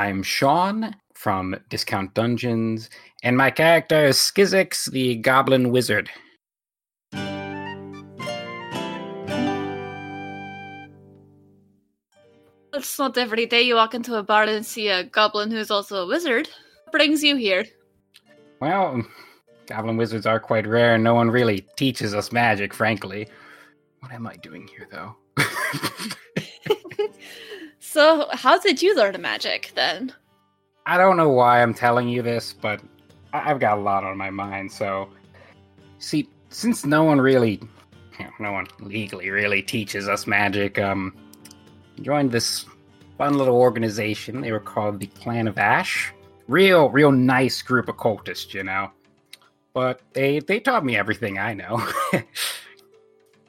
I'm Sean from Discount Dungeons, and my character is Skizix, the Goblin Wizard. It's not every day you walk into a bar and see a goblin who's also a wizard. What brings you here? Well, Goblin Wizards are quite rare, and no one really teaches us magic, frankly. What am I doing here, though? So, how did you learn magic then? I don't know why I'm telling you this, but I've got a lot on my mind. So, see, since no one really, you know, no one legally really teaches us magic, um, joined this fun little organization. They were called the Clan of Ash. Real, real nice group of cultists, you know. But they they taught me everything I know.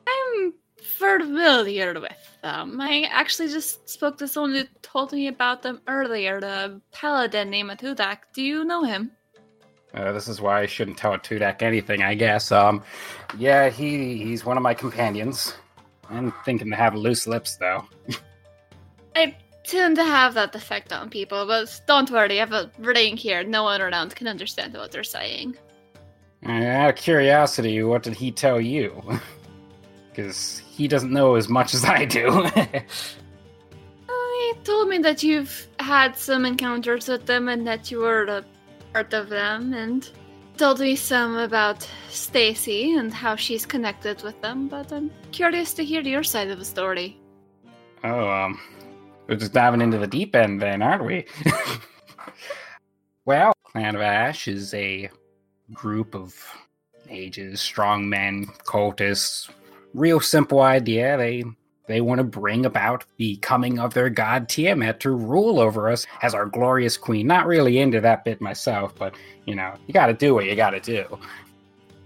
I'm familiar with them. I actually just spoke to someone who told me about them earlier, the paladin named Atudak. Do you know him? Uh, this is why I shouldn't tell Tudak anything, I guess. Um, yeah, he he's one of my companions. I'm thinking to have loose lips, though. I tend to have that effect on people, but don't worry, I have a ring here. No one around can understand what they're saying. Uh, out of curiosity, what did he tell you? Because he doesn't know as much as I do. He told me that you've had some encounters with them and that you were a part of them, and told me some about Stacy and how she's connected with them. But I'm curious to hear your side of the story. oh, um, we're just diving into the deep end then, aren't we? well, Clan of Ash is a group of ages, strong men, cultists. Real simple idea. They they want to bring about the coming of their god Tiamat to rule over us as our glorious queen. Not really into that bit myself, but you know, you got to do what you got to do.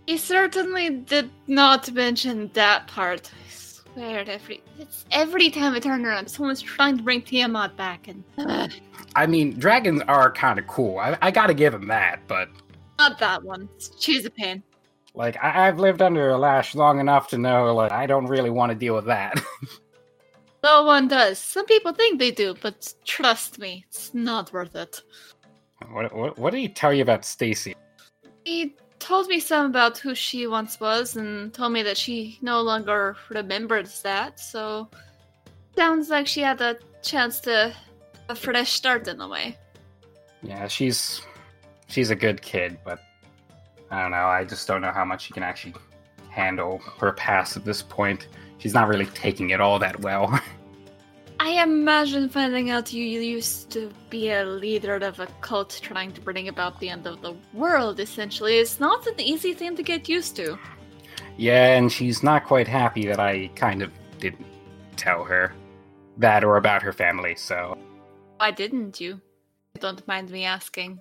He certainly did not mention that part. I swear, every it's every time I turn around, someone's trying to bring Tiamat back, and Ugh, I mean, dragons are kind of cool. I, I got to give them that, but not that one. She's a pain. Like I, I've lived under a lash long enough to know like I don't really want to deal with that. No one does. Some people think they do, but trust me, it's not worth it. what, what what did he tell you about Stacy? He told me some about who she once was and told me that she no longer remembers that, so sounds like she had a chance to a fresh start in a way. Yeah, she's she's a good kid, but I don't know. I just don't know how much she can actually handle her past at this point. She's not really taking it all that well. I imagine finding out you used to be a leader of a cult trying to bring about the end of the world, essentially, is not an easy thing to get used to. yeah, and she's not quite happy that I kind of didn't tell her that or about her family. So, Why didn't you? Don't mind me asking.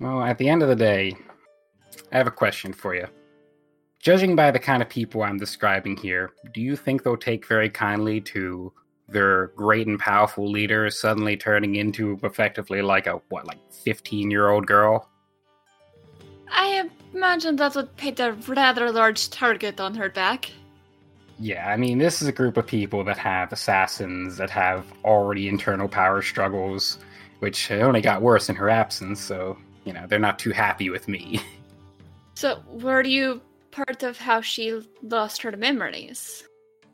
well, at the end of the day, I have a question for you. Judging by the kind of people I'm describing here, do you think they'll take very kindly to their great and powerful leader suddenly turning into effectively like a what, like 15 year old girl? I imagine that would paint a rather large target on her back. Yeah, I mean, this is a group of people that have assassins that have already internal power struggles, which only got worse in her absence, so, you know, they're not too happy with me. So, were you part of how she lost her memories?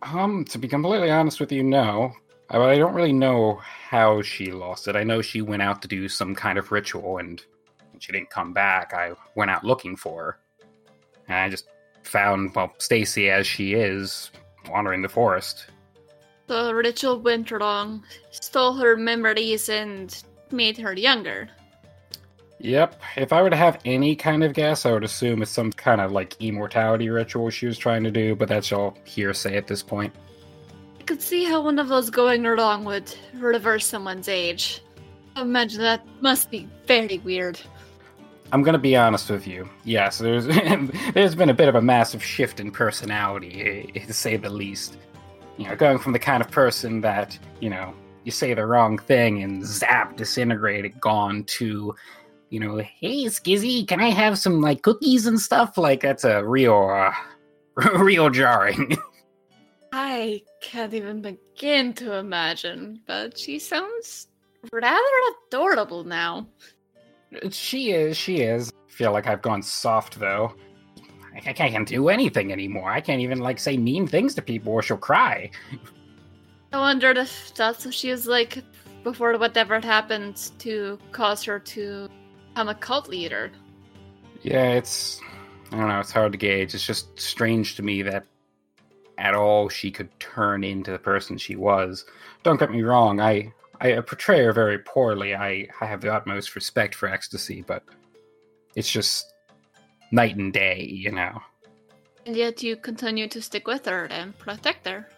Um, to be completely honest with you, no. I, I don't really know how she lost it. I know she went out to do some kind of ritual and when she didn't come back. I went out looking for her. And I just found, well, Stacy as she is, wandering the forest. The ritual went wrong, stole her memories, and made her younger. Yep. If I were to have any kind of guess, I would assume it's some kind of like immortality ritual she was trying to do, but that's all hearsay at this point. I could see how one of those going wrong would reverse someone's age. Imagine that must be very weird. I'm gonna be honest with you. Yes, there's there's been a bit of a massive shift in personality, eh, to say the least. You know, going from the kind of person that you know you say the wrong thing and zap, disintegrated, gone to, you know, hey Skizzy, can I have some like cookies and stuff? Like that's a real, uh, real jarring. I can't even begin to imagine, but she sounds rather adorable now. She is, she is. I feel like I've gone soft though. I, I can't do anything anymore. I can't even like say mean things to people or she'll cry. I wondered if that's what she was like before whatever happened to cause her to become a cult leader. Yeah, it's I don't know, it's hard to gauge. It's just strange to me that at all she could turn into the person she was. Don't get me wrong, I I portray her very poorly. I, I have the utmost respect for ecstasy, but it's just night and day, you know. And yet you continue to stick with her and protect her.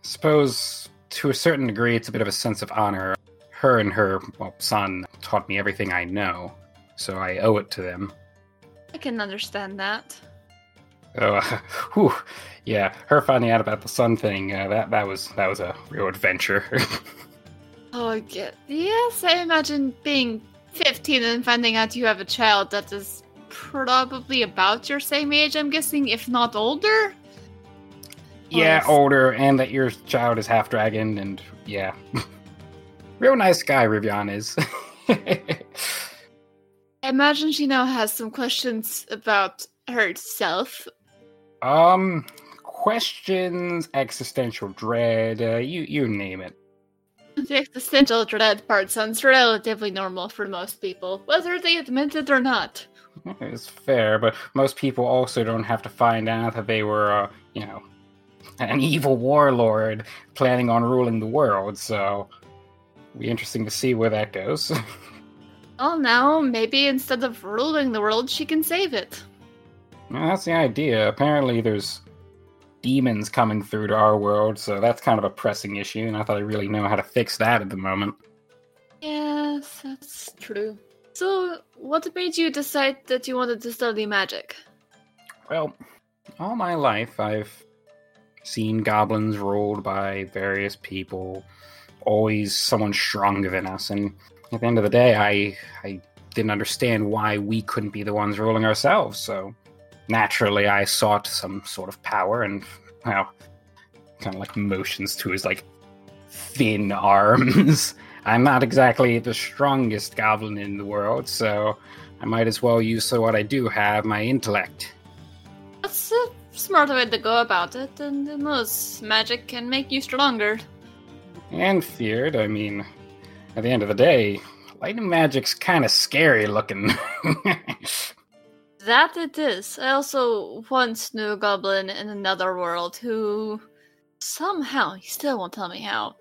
Suppose to a certain degree it's a bit of a sense of honor. Her and her well, son taught me everything I know, so I owe it to them. I can understand that. Oh, uh, whew, yeah. Her finding out about the son thing uh, that that was that was a real adventure. Oh, yeah. Yes, I imagine being 15 and finding out you have a child that is probably about your same age, I'm guessing, if not older. Yeah, older, and that your child is half dragon, and yeah. Real nice guy, Rivian is. Imagine she now has some questions about herself. Um, questions, existential dread, uh, you you name it. The existential dread part sounds relatively normal for most people, whether they admit it or not. It's fair, but most people also don't have to find out that they were, uh, you know, an evil warlord planning on ruling the world, so it'll be interesting to see where that goes. well, now, maybe instead of ruling the world, she can save it. Well, that's the idea. Apparently, there's demons coming through to our world, so that's kind of a pressing issue, and I thought I really know how to fix that at the moment. Yes, that's true. So, what made you decide that you wanted to study magic? Well, all my life I've seen goblins ruled by various people, always someone stronger than us, and at the end of the day, I I didn't understand why we couldn't be the ones ruling ourselves, so naturally I sought some sort of power and well kind of like motions to his like thin arms. I'm not exactly the strongest goblin in the world, so I might as well use what I do have, my intellect. That's a smart way to go about it, and who knows, magic can make you stronger. And feared, I mean, at the end of the day, lightning magic's kind of scary looking. That it is. I also once knew a goblin in another world who somehow, he still won't tell me how,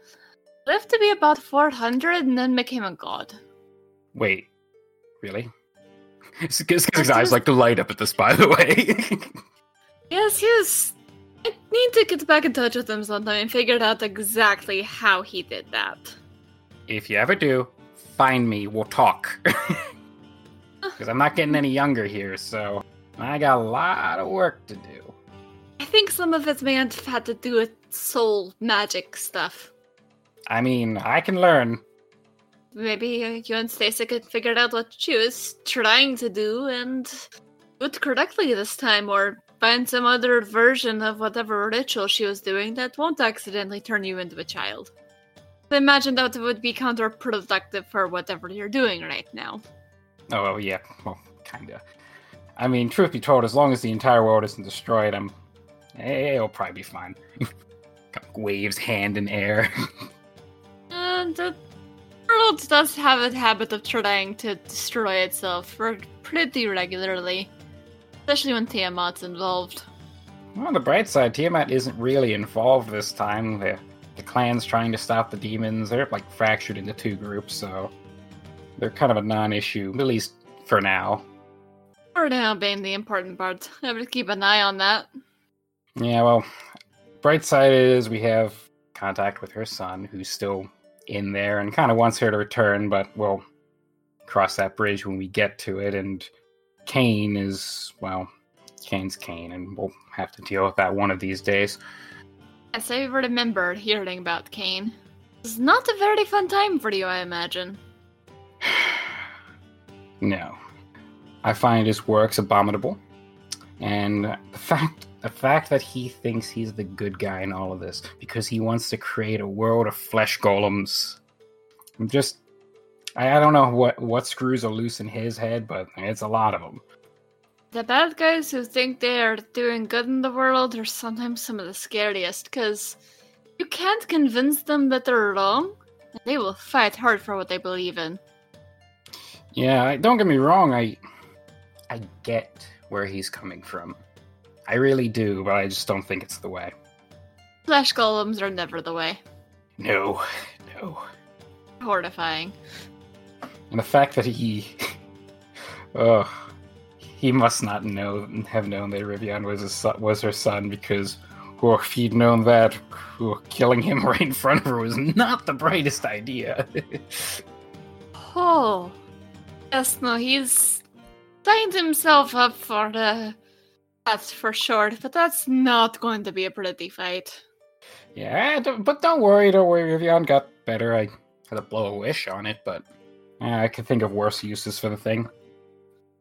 lived to be about 400 and then became a god. Wait, really? His eyes like to light up at this, by the way. yes, yes. I need to get back in touch with him sometime and figure out exactly how he did that. If you ever do, find me. We'll talk. because I'm not getting any younger here, so I got a lot of work to do. I think some of it may have had to do with soul magic stuff. I mean, I can learn. Maybe uh, you and Stacy could figure out what she was trying to do and do it correctly this time, or find some other version of whatever ritual she was doing that won't accidentally turn you into a child. I imagine that would be counterproductive for whatever you're doing right now. Oh, well, yeah. Well, kinda. I mean, truth be told, as long as the entire world isn't destroyed, I'm. Eh, it'll probably be fine. Waves hand in air. and the world does have a habit of trying to destroy itself pretty regularly, especially when Tiamat's involved. Well, on the bright side, Tiamat isn't really involved this time. The, the clan's trying to stop the demons. They're like fractured into two groups, so they're kind of a non-issue, at least for now. For now, being the important part. I have to keep an eye on that. Yeah, well, bright side is we have contact with her son, who's still in there and kind of wants her to return, but we'll cross that bridge when we get to it. And Kane is, well, Kane's Kane, and we'll have to deal with that one of these days. Yes, I remember hearing about Kane. It's not a very fun time for you, I imagine. no. I find his works abominable. And the fact the fact that he thinks he's the good guy in all of this because he wants to create a world of flesh golems. I'm just I, I don't know what what screws are loose in his head, but it's a lot of them. The bad guys who think they are doing good in the world are sometimes some of the scariest because you can't convince them that they're wrong, and they will fight hard for what they believe in. Yeah, don't get me wrong. I I get where he's coming from. I really do, but I just don't think it's the way. Flesh golems are never the way. No, no. Horrifying. And the fact that he, oh, he must not know have known that Rivian was his son, was her son because, oh, if he'd known that, oh, killing him right in front of her was not the brightest idea. oh, yes, no, he's signed himself up for the that's for sure, but that's not going to be a pretty fight. Yeah, but don't worry, don't worry. Rivian got better. I had to blow a wish on it, but I could think of worse uses for the thing.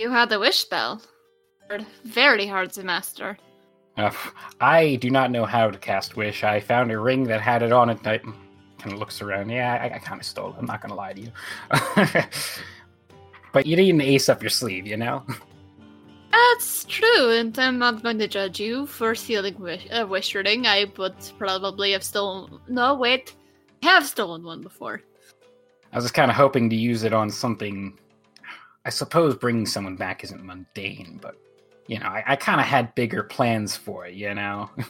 You had the wish spell. Very hard to master. Uh, I do not know how to cast wish. I found a ring that had it on it. I kind of looks around. Yeah, I, I kind of stole it. I'm not going to lie to you. but you need an ace up your sleeve, you know? That's true, and I'm not going to judge you for stealing wish, uh, wish ring. I would probably have stolen. No, wait, have stolen one before. I was just kind of hoping to use it on something. I suppose bringing someone back isn't mundane, but you know, I, I kind of had bigger plans for it. You know.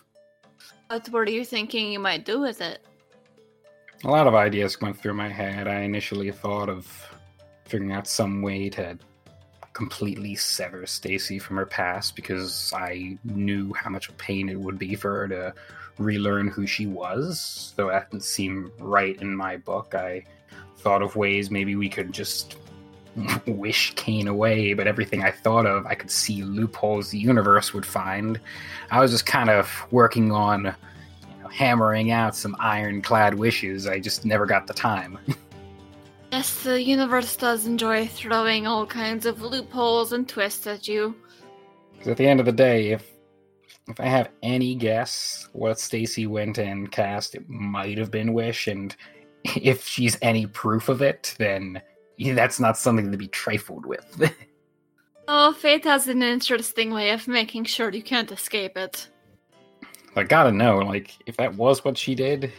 Uh, what were you thinking you might do with it? A lot of ideas went through my head. I initially thought of figuring out some way to completely sever Stacy from her past because I knew how much pain it would be for her to relearn who she was. Though that didn't seem right in my book, I thought of ways maybe we could just wish Kane away, but everything I thought of, I could see loopholes the universe would find. I was just kind of working on you know, hammering out some ironclad wishes. I just never got the time. Yes, the universe does enjoy throwing all kinds of loopholes and twists at you. Because at the end of the day, if if I have any guess what Stacy went and cast, it might have been Wish, and if she's any proof of it, then that's not something to be trifled with. oh, fate has an interesting way of making sure you can't escape it. I gotta know, like, if that was what she did,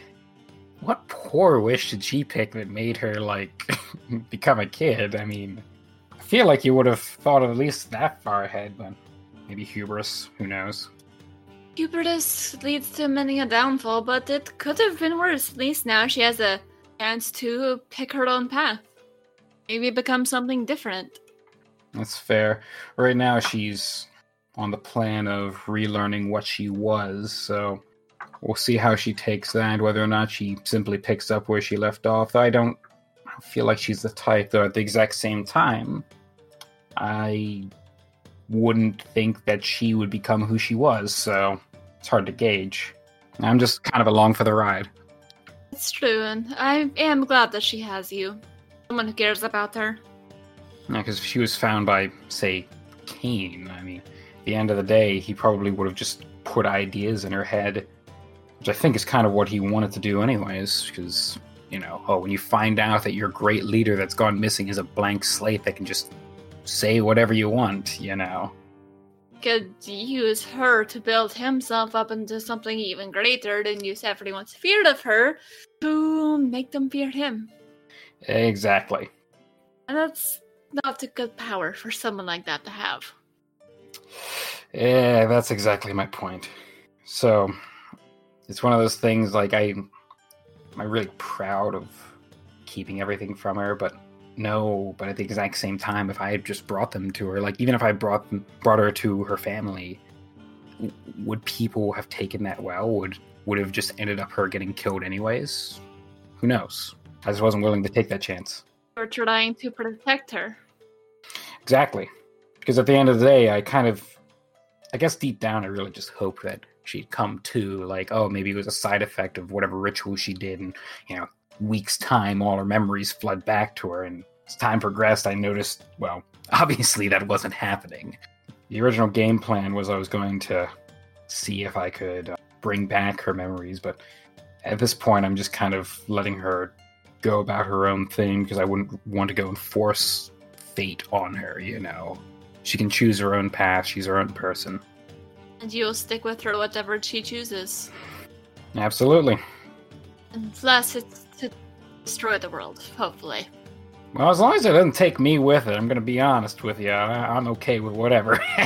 what poor wish did she pick that made her like become a kid? I mean, I feel like you would have thought at least that far ahead, but maybe hubris. Who knows? Hubris leads to many a downfall, but it could have been worse. At least now she has a chance to pick her own path. Maybe become something different. That's fair. Right now, she's on the plan of relearning what she was, so we'll see how she takes that, whether or not she simply picks up where she left off. I don't feel like she's the type, though, at the exact same time, I wouldn't think that she would become who she was, so it's hard to gauge. I'm just kind of along for the ride. It's true, and I am glad that she has you. Someone who cares about her. Yeah, because if she was found by, say, Kane, I mean, at the end of the day, he probably would have just put ideas in her head which I think is kind of what he wanted to do, anyways. Because you know, oh, when you find out that your great leader that's gone missing is a blank slate that can just say whatever you want, you know. Could use her to build himself up into something even greater than use everyone's fear of her to make them fear him. Exactly. And that's not a good power for someone like that to have. Yeah, that's exactly my point. So, it's one of those things like I I'm really proud of keeping everything from her, but no, but at the exact same time, if I had just brought them to her, like even if I brought them, brought her to her family, would people have taken that well? Would would have just ended up her getting killed anyways? Who knows? I just wasn't willing to take that chance. You're trying to protect her. Exactly. Because at the end of the day, I kind of, I guess deep down, I really just hoped that she'd come to, like, oh, maybe it was a side effect of whatever ritual she did, and, you know, weeks' time, all her memories flood back to her. And as time progressed, I noticed, well, obviously that wasn't happening. The original game plan was I was going to see if I could uh, bring back her memories, but at this point, I'm just kind of letting her go about her own thing because I wouldn't want to go and force fate on her, you know. She can choose her own path, she's her own person. And you'll stick with her whatever she chooses. Absolutely. Unless it's to destroy the world, hopefully. Well, as long as it doesn't take me with it, I'm going to be honest with you. I- I'm okay with whatever.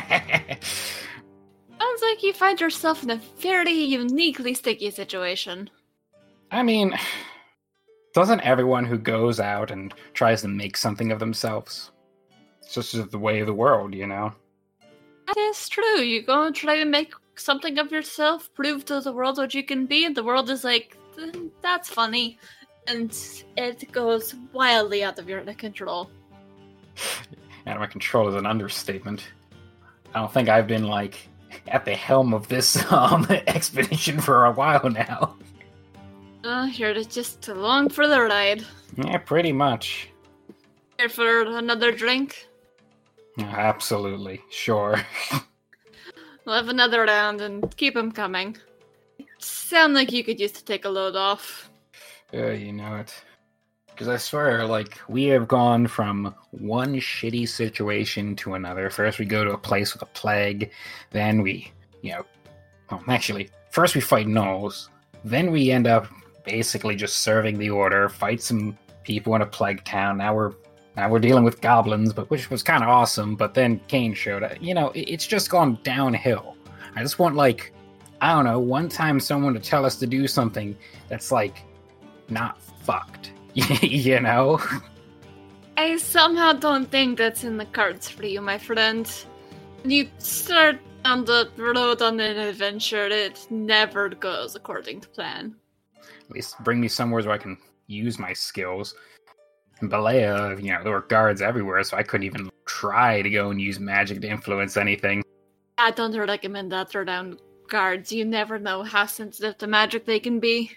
Sounds like you find yourself in a fairly uniquely sticky situation. I mean, doesn't everyone who goes out and tries to make something of themselves? It's just the way of the world, you know? That is true. You go and try to make something of yourself, prove to the world what you can be, and the world is like, "Mm, that's funny. And it goes wildly out of your control. Out of my control is an understatement. I don't think I've been, like, at the helm of this um, expedition for a while now. Uh, you're just along for the ride. Yeah, pretty much. Here for another drink? Absolutely. Sure. We'll have another round and keep 'em coming. Sound like you could use to take a load off. Yeah, you know it. Because I swear, like, we have gone from one shitty situation to another. First, we go to a place with a plague. Then we, you know, well, actually, first we fight gnolls. Then we end up basically just serving the order, fight some people in a plague town. Now we're now we're dealing with goblins, but which was kind of awesome. But then Kane showed up. You know, it- it's just gone downhill. I just want like, I don't know, one time someone to tell us to do something that's like not fucked. you know? I somehow don't think that's in the cards for you, my friend. You start on the road on an adventure, it never goes according to plan. At least bring me somewhere where I can use my skills. In Balea, you know, there were guards everywhere, so I couldn't even try to go and use magic to influence anything. I don't recommend that throw down guards. You never know how sensitive to magic they can be.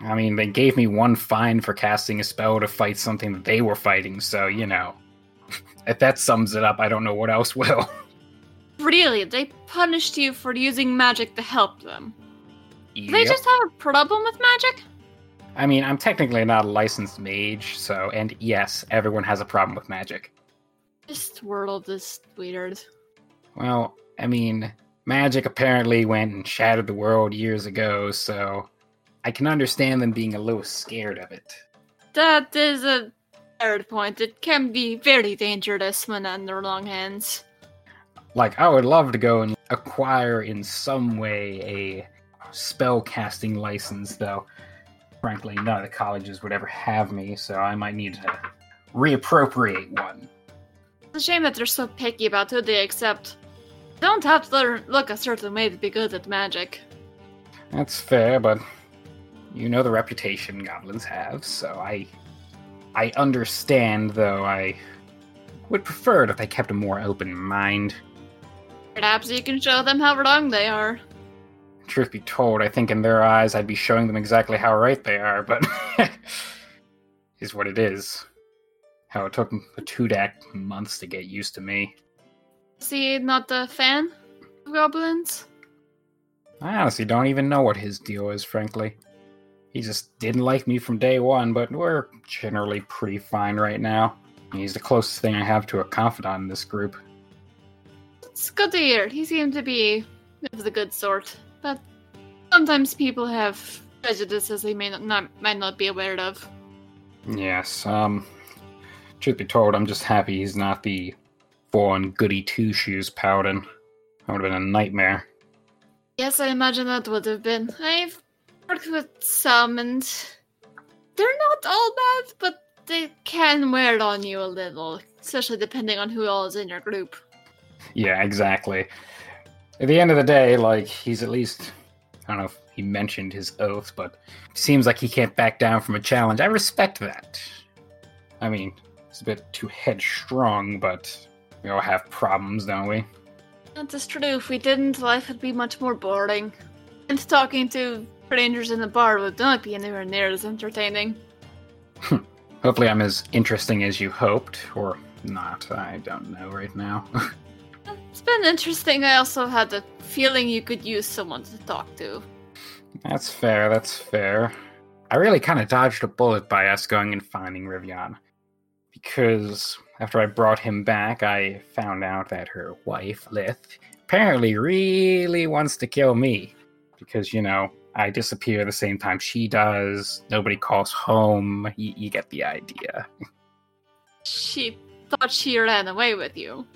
I mean, they gave me one fine for casting a spell to fight something that they were fighting, so, you know. if that sums it up, I don't know what else will. Really, they punished you for using magic to help them. Do they just have a problem with magic? I mean, I'm technically not a licensed mage, so, and yes, everyone has a problem with magic. This world is weird. Well, I mean, magic apparently went and shattered the world years ago, so I can understand them being a little scared of it. That is a third point. It can be very dangerous when in the wrong hands. Like, I would love to go and acquire in some way a spell casting license, though. Frankly, none of the colleges would ever have me, so I might need to reappropriate one. It's a shame that they're so picky about who they accept. You don't have to learn, look a certain way to be good at magic. That's fair, but you know the reputation goblins have, so I I understand though I would prefer it if they kept a more open mind. Perhaps you can show them how wrong they are. Truth be told, I think in their eyes I'd be showing them exactly how right they are, but is what it is. How it took a Tudak months to get used to me. See, not a fan of goblins? I honestly don't even know what his deal is, frankly. He just didn't like me from day one, but we're generally pretty fine right now. He's the closest thing I have to a confidant in this group. It's good to hear. He seemed to be of the good sort. But sometimes people have prejudices they may not, not might not be aware of. Yes, um, truth be told, I'm just happy he's not the full-on goody two-shoes paladin. That would have been a nightmare. Yes, I imagine that would have been. I've worked with some, and they're not all bad, but they can wear on you a little, especially depending on who all is in your group. Yeah, exactly. At the end of the day, like, he's at least, I don't know if he mentioned his oath, but seems like he can't back down from a challenge. I respect that. I mean, it's a bit too headstrong, but we all have problems, don't we? That is true. If we didn't, life would be much more boring. And talking to strangers in the bar would not be anywhere near as entertaining. Hmm. Hopefully, I'm as interesting as you hoped, or not. I don't know right now. it's been interesting. I also had the feeling you could use someone to talk to. That's fair, that's fair. I really kind of dodged a bullet by us going and finding Rivian. Because after I brought him back, I found out that her wife, Lith, apparently really wants to kill me. Because, you know, I disappear the same time she does. Nobody calls home. Y- you get the idea. She thought she ran away with you.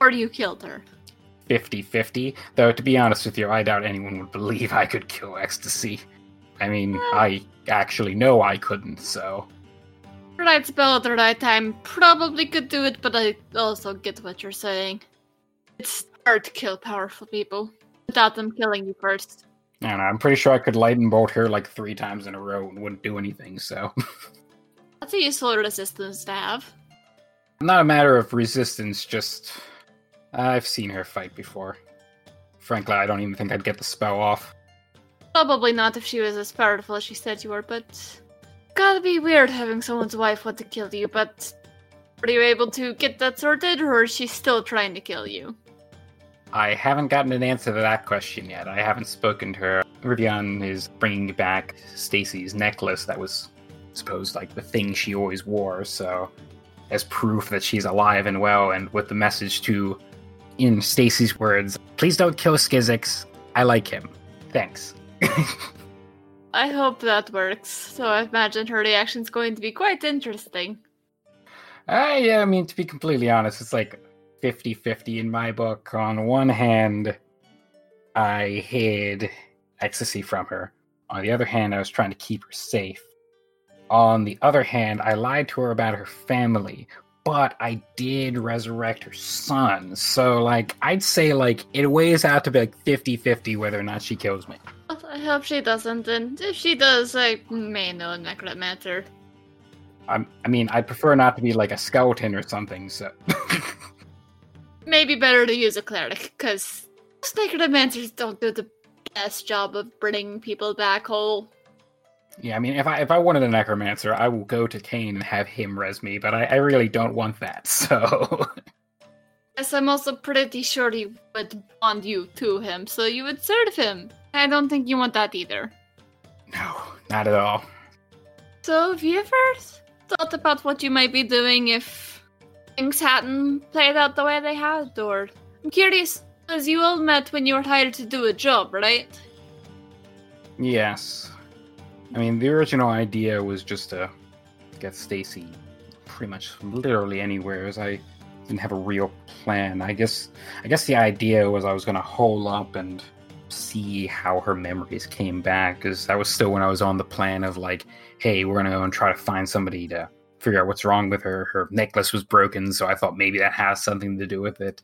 Or do you killed her. 50 50. Though, to be honest with you, I doubt anyone would believe I could kill Ecstasy. I mean, I actually know I couldn't, so. Right spell at the right time probably could do it, but I also get what you're saying. It's hard to kill powerful people without them killing you first. And I'm pretty sure I could lightning bolt her like three times in a row and wouldn't do anything, so. That's a useful resistance to have. Not a matter of resistance, just. I've seen her fight before. Frankly, I don't even think I'd get the spell off. Probably not if she was as powerful as she said you were, but. Gotta be weird having someone's wife want to kill you, but. Were you able to get that sorted, or is she still trying to kill you? I haven't gotten an answer to that question yet. I haven't spoken to her. Rivian is bringing back Stacy's necklace that was supposed like the thing she always wore, so as proof that she's alive and well, and with the message to, in Stacy's words, please don't kill Skizix. I like him. Thanks. I hope that works. So I imagine her reaction's going to be quite interesting. Uh, yeah, I mean, to be completely honest, it's like 50 50 in my book. On one hand, I hid ecstasy from her. On the other hand, I was trying to keep her safe. On the other hand, I lied to her about her family, but I did resurrect her son. So, like, I'd say, like, it weighs out to be like 50 50 whether or not she kills me. I hope she doesn't, and if she does, I may know a necromancer. I'm, I mean, I'd prefer not to be like a skeleton or something, so. Maybe better to use a cleric, because necromancers don't do the best job of bringing people back whole. Yeah, I mean, if I if I wanted a necromancer, I will go to Kane and have him res me, but I, I really don't want that. So, Yes, I'm also pretty sure he would bond you to him, so you would serve him. I don't think you want that either. no, not at all. So, have you ever thought about what you might be doing if things hadn't played out the way they had? Or I'm curious, because you all met when you were hired to do a job, right? Yes, I mean, the original idea was just to get Stacy pretty much literally anywhere. As I didn't have a real plan. I guess I guess the idea was I was going to hole up and see how her memories came back because that was still when I was on the plan of like, hey, we're going to go and try to find somebody to figure out what's wrong with her. Her necklace was broken, so I thought maybe that has something to do with it.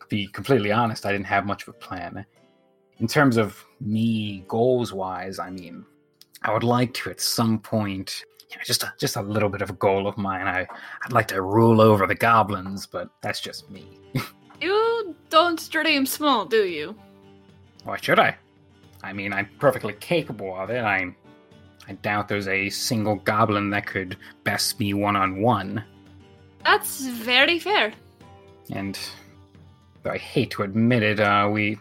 To be completely honest, I didn't have much of a plan. In terms of me goals wise, I mean, I would like to at some point, you know, just a, just a little bit of a goal of mine. I I'd like to rule over the goblins, but that's just me. You don't dream small, do you? Why should I? I mean, I'm perfectly capable of it. I I doubt there's a single goblin that could best me one on one. That's very fair. And though I hate to admit it, uh, we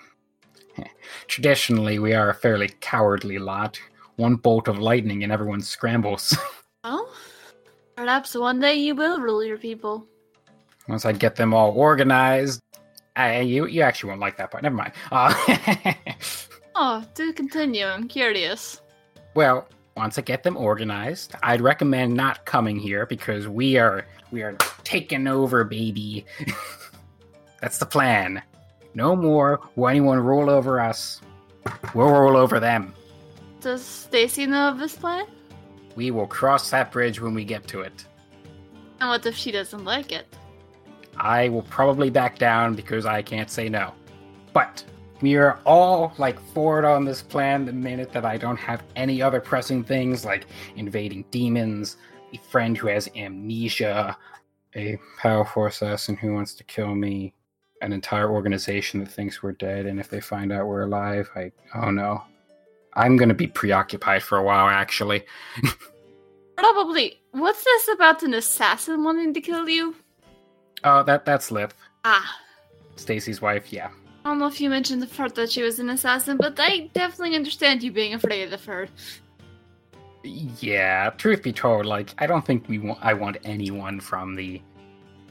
traditionally we are a fairly cowardly lot. One bolt of lightning and everyone scrambles. Well, perhaps one day you will rule your people. Once I get them all organized, I, you you actually won't like that part. Never mind. Uh, Oh, do continue. I'm curious. well, once I get them organized, I'd recommend not coming here because we are we are taking over, baby. That's the plan. No more will anyone rule over us. We'll rule over them. Does Stacy know of this plan? We will cross that bridge when we get to it. And what if she doesn't like it? I will probably back down because I can't say no. But We are all like forward on this plan the minute that I don't have any other pressing things like invading demons, a friend who has amnesia, a powerful assassin who wants to kill me, an entire organization that thinks we're dead, and if they find out we're alive, I oh no. I'm gonna be preoccupied for a while actually. Probably. What's this about an assassin wanting to kill you? Oh, that that's Lip. Ah, Stacy's wife, yeah. I don't know if you mentioned the part that she was an assassin, but I definitely understand you being afraid of her. Yeah, truth be told, like I don't think we want I want anyone from the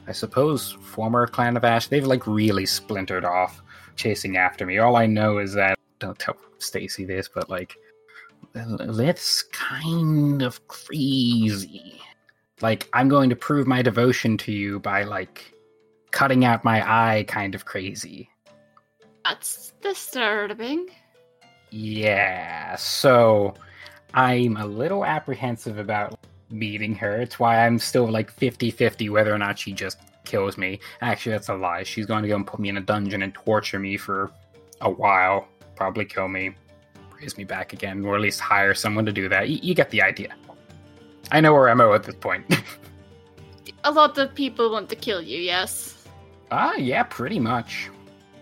I suppose former clan of Ash. They've like really splintered off chasing after me. All I know is that don't tell Stacy this, but like that's kind of crazy. Like I'm going to prove my devotion to you by like cutting out my eye kind of crazy. That's disturbing. Yeah, so I'm a little apprehensive about meeting her. It's why I'm still like 50 50 whether or not she just kills me. Actually, that's a lie. She's going to go and put me in a dungeon and torture me for a while, probably kill me, raise me back again, or at least hire someone to do that. Y- you get the idea. I know where I'm at this point. A lot of people want to kill you, yes. Ah, yeah, pretty much.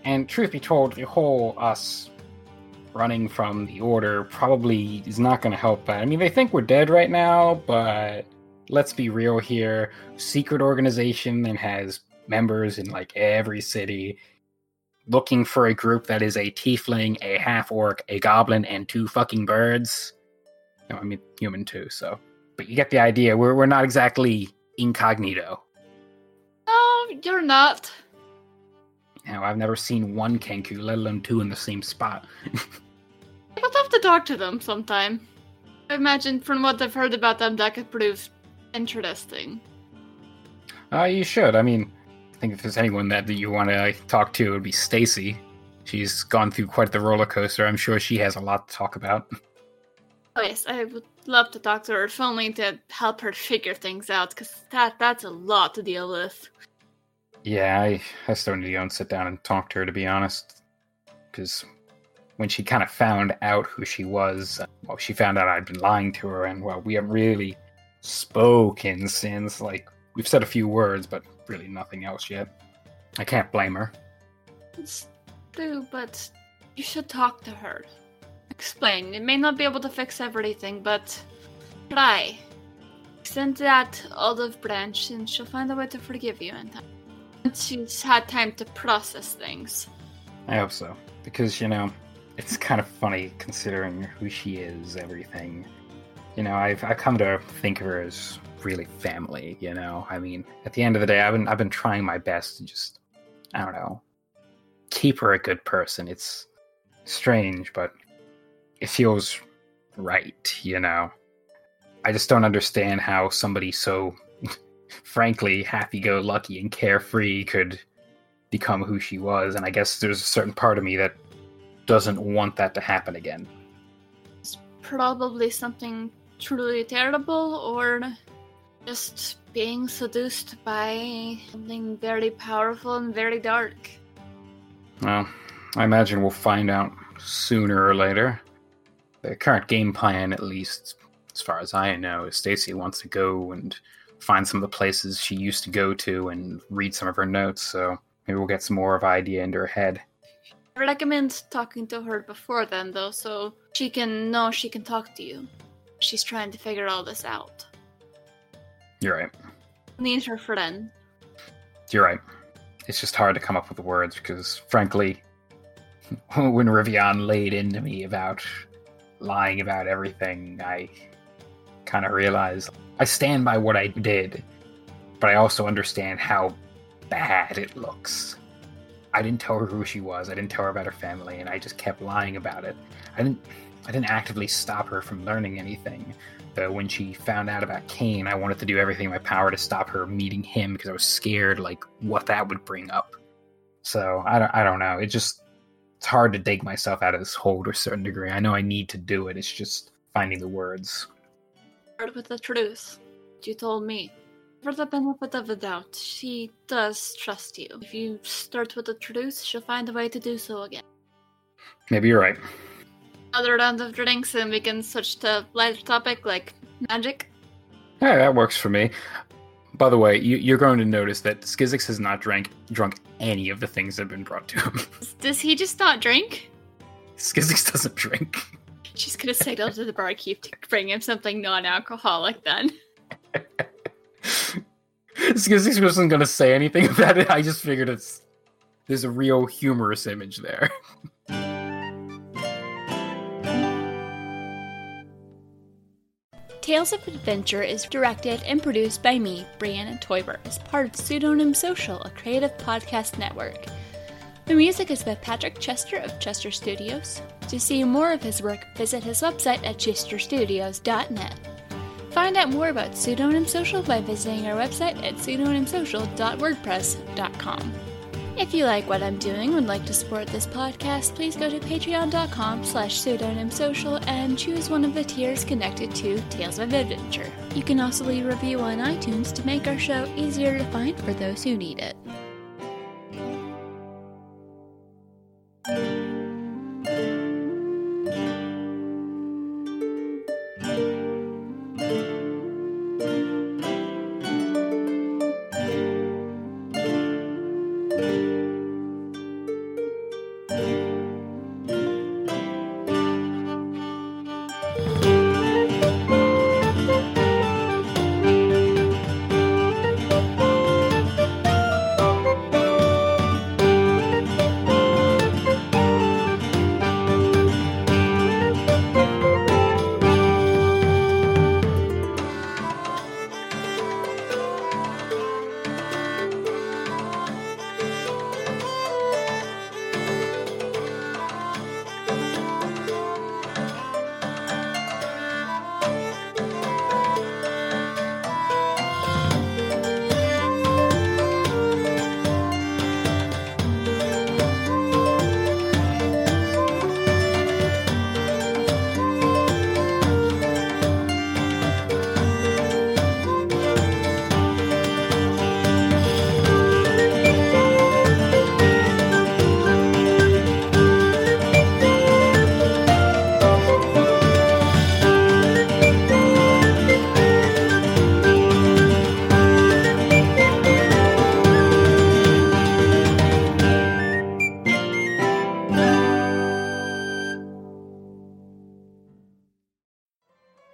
And truth be told, the whole us running from the order probably is not going to help that. I mean, they think we're dead right now, but let's be real here. Secret organization and has members in like every city looking for a group that is a tiefling, a half orc, a goblin, and two fucking birds. No, I mean human too, so but you get the idea. We're we're not exactly incognito. No, you're not. Now, I've never seen one Kenku, let alone two in the same spot. Would have to talk to them sometime. I imagine from what I've heard about them, that could prove interesting. Uh, you should. I mean, think if there's anyone that, that you want to talk to, it would be Stacy. She's gone through quite the roller coaster. I'm sure she has a lot to talk about. Oh yes, I would love to talk to her, if only to help her figure things out, because that that's a lot to deal with. Yeah, I, I still need to go and sit down and talk to her, to be honest. Because when she kind of found out who she was, uh, well, she found out I'd been lying to her, and well, we haven't really spoken since. Like, we've said a few words, but really nothing else yet. I can't blame her. It's true, but you should talk to her. Explain. It may not be able to fix everything, but try. Send that olive branch, and she'll find a way to forgive you in time. Once she's had time to process things. I hope so. Because, you know, it's kind of funny considering who she is, everything. You know, I've, I've come to think of her as really family, you know? I mean, at the end of the day, I've been, I've been trying my best to just, I don't know, keep her a good person. It's strange, but it feels right, you know? I just don't understand how somebody so, frankly, happy go lucky and carefree could become who she was. And I guess there's a certain part of me that doesn't want that to happen again. It's probably something truly terrible, or just being seduced by something very powerful and very dark. Well, I imagine we'll find out sooner or later. The current game plan, at least as far as I know, is Stacy wants to go and find some of the places she used to go to and read some of her notes, so maybe we'll get some more of an idea into her head. I recommend talking to her before then, though, so she can know she can talk to you. She's trying to figure all this out. You're right. Needs her friend. You're right. It's just hard to come up with the words because, frankly, when Rivian laid into me about lying about everything, I kind of realized I stand by what I did, but I also understand how bad it looks. I didn't tell her who she was. I didn't tell her about her family, and I just kept lying about it. I didn't. I didn't actively stop her from learning anything. But when she found out about Kane, I wanted to do everything in my power to stop her meeting him because I was scared, like what that would bring up. So I don't. I don't know. It just it's hard to dig myself out of this hole to a certain degree. I know I need to do it. It's just finding the words. Start with the truth. You told me. For the benefit of the doubt, she does trust you. If you start with the truth, she'll find a way to do so again. Maybe you're right. Other round of drinks, and we can switch to lighter topic like magic. Yeah, that works for me. By the way, you, you're going to notice that Skizix has not drank drunk any of the things that have been brought to him. Does he just not drink? Skizix doesn't drink. She's gonna signal to the barkeep to bring him something non-alcoholic. Then Skizix wasn't going to say anything about it. I just figured it's there's a real humorous image there. Tales of Adventure is directed and produced by me, Brianna Toiber, as part of Pseudonym Social, a creative podcast network. The music is by Patrick Chester of Chester Studios. To see more of his work, visit his website at chesterstudios.net. Find out more about Pseudonym Social by visiting our website at pseudonymsocial.wordpress.com. If you like what I'm doing and would like to support this podcast, please go to patreon.com slash pseudonymsocial and choose one of the tiers connected to Tales of Adventure. You can also leave a review on iTunes to make our show easier to find for those who need it.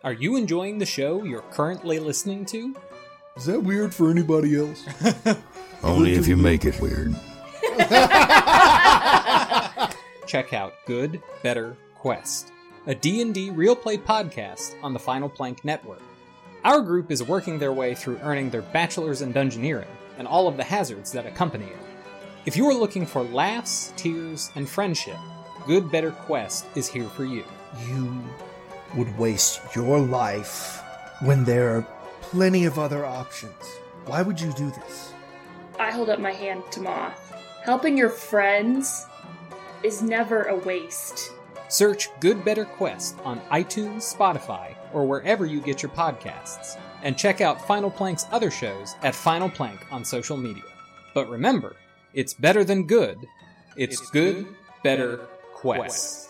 Are you enjoying the show you're currently listening to? Is that weird for anybody else? Only if you make it weird. Check out Good, Better, Quest, a D&D real play podcast on the Final Plank Network. Our group is working their way through earning their bachelor's in dungeoneering and all of the hazards that accompany it. If you are looking for laughs, tears, and friendship, Good, Better, Quest is here for you. You would waste your life when there are plenty of other options. Why would you do this? I hold up my hand to Moth. Helping your friends is never a waste. Search Good Better Quest on iTunes, Spotify, or wherever you get your podcasts. And check out Final Plank's other shows at Final Plank on social media. But remember, it's better than good. It's, good, better, quest.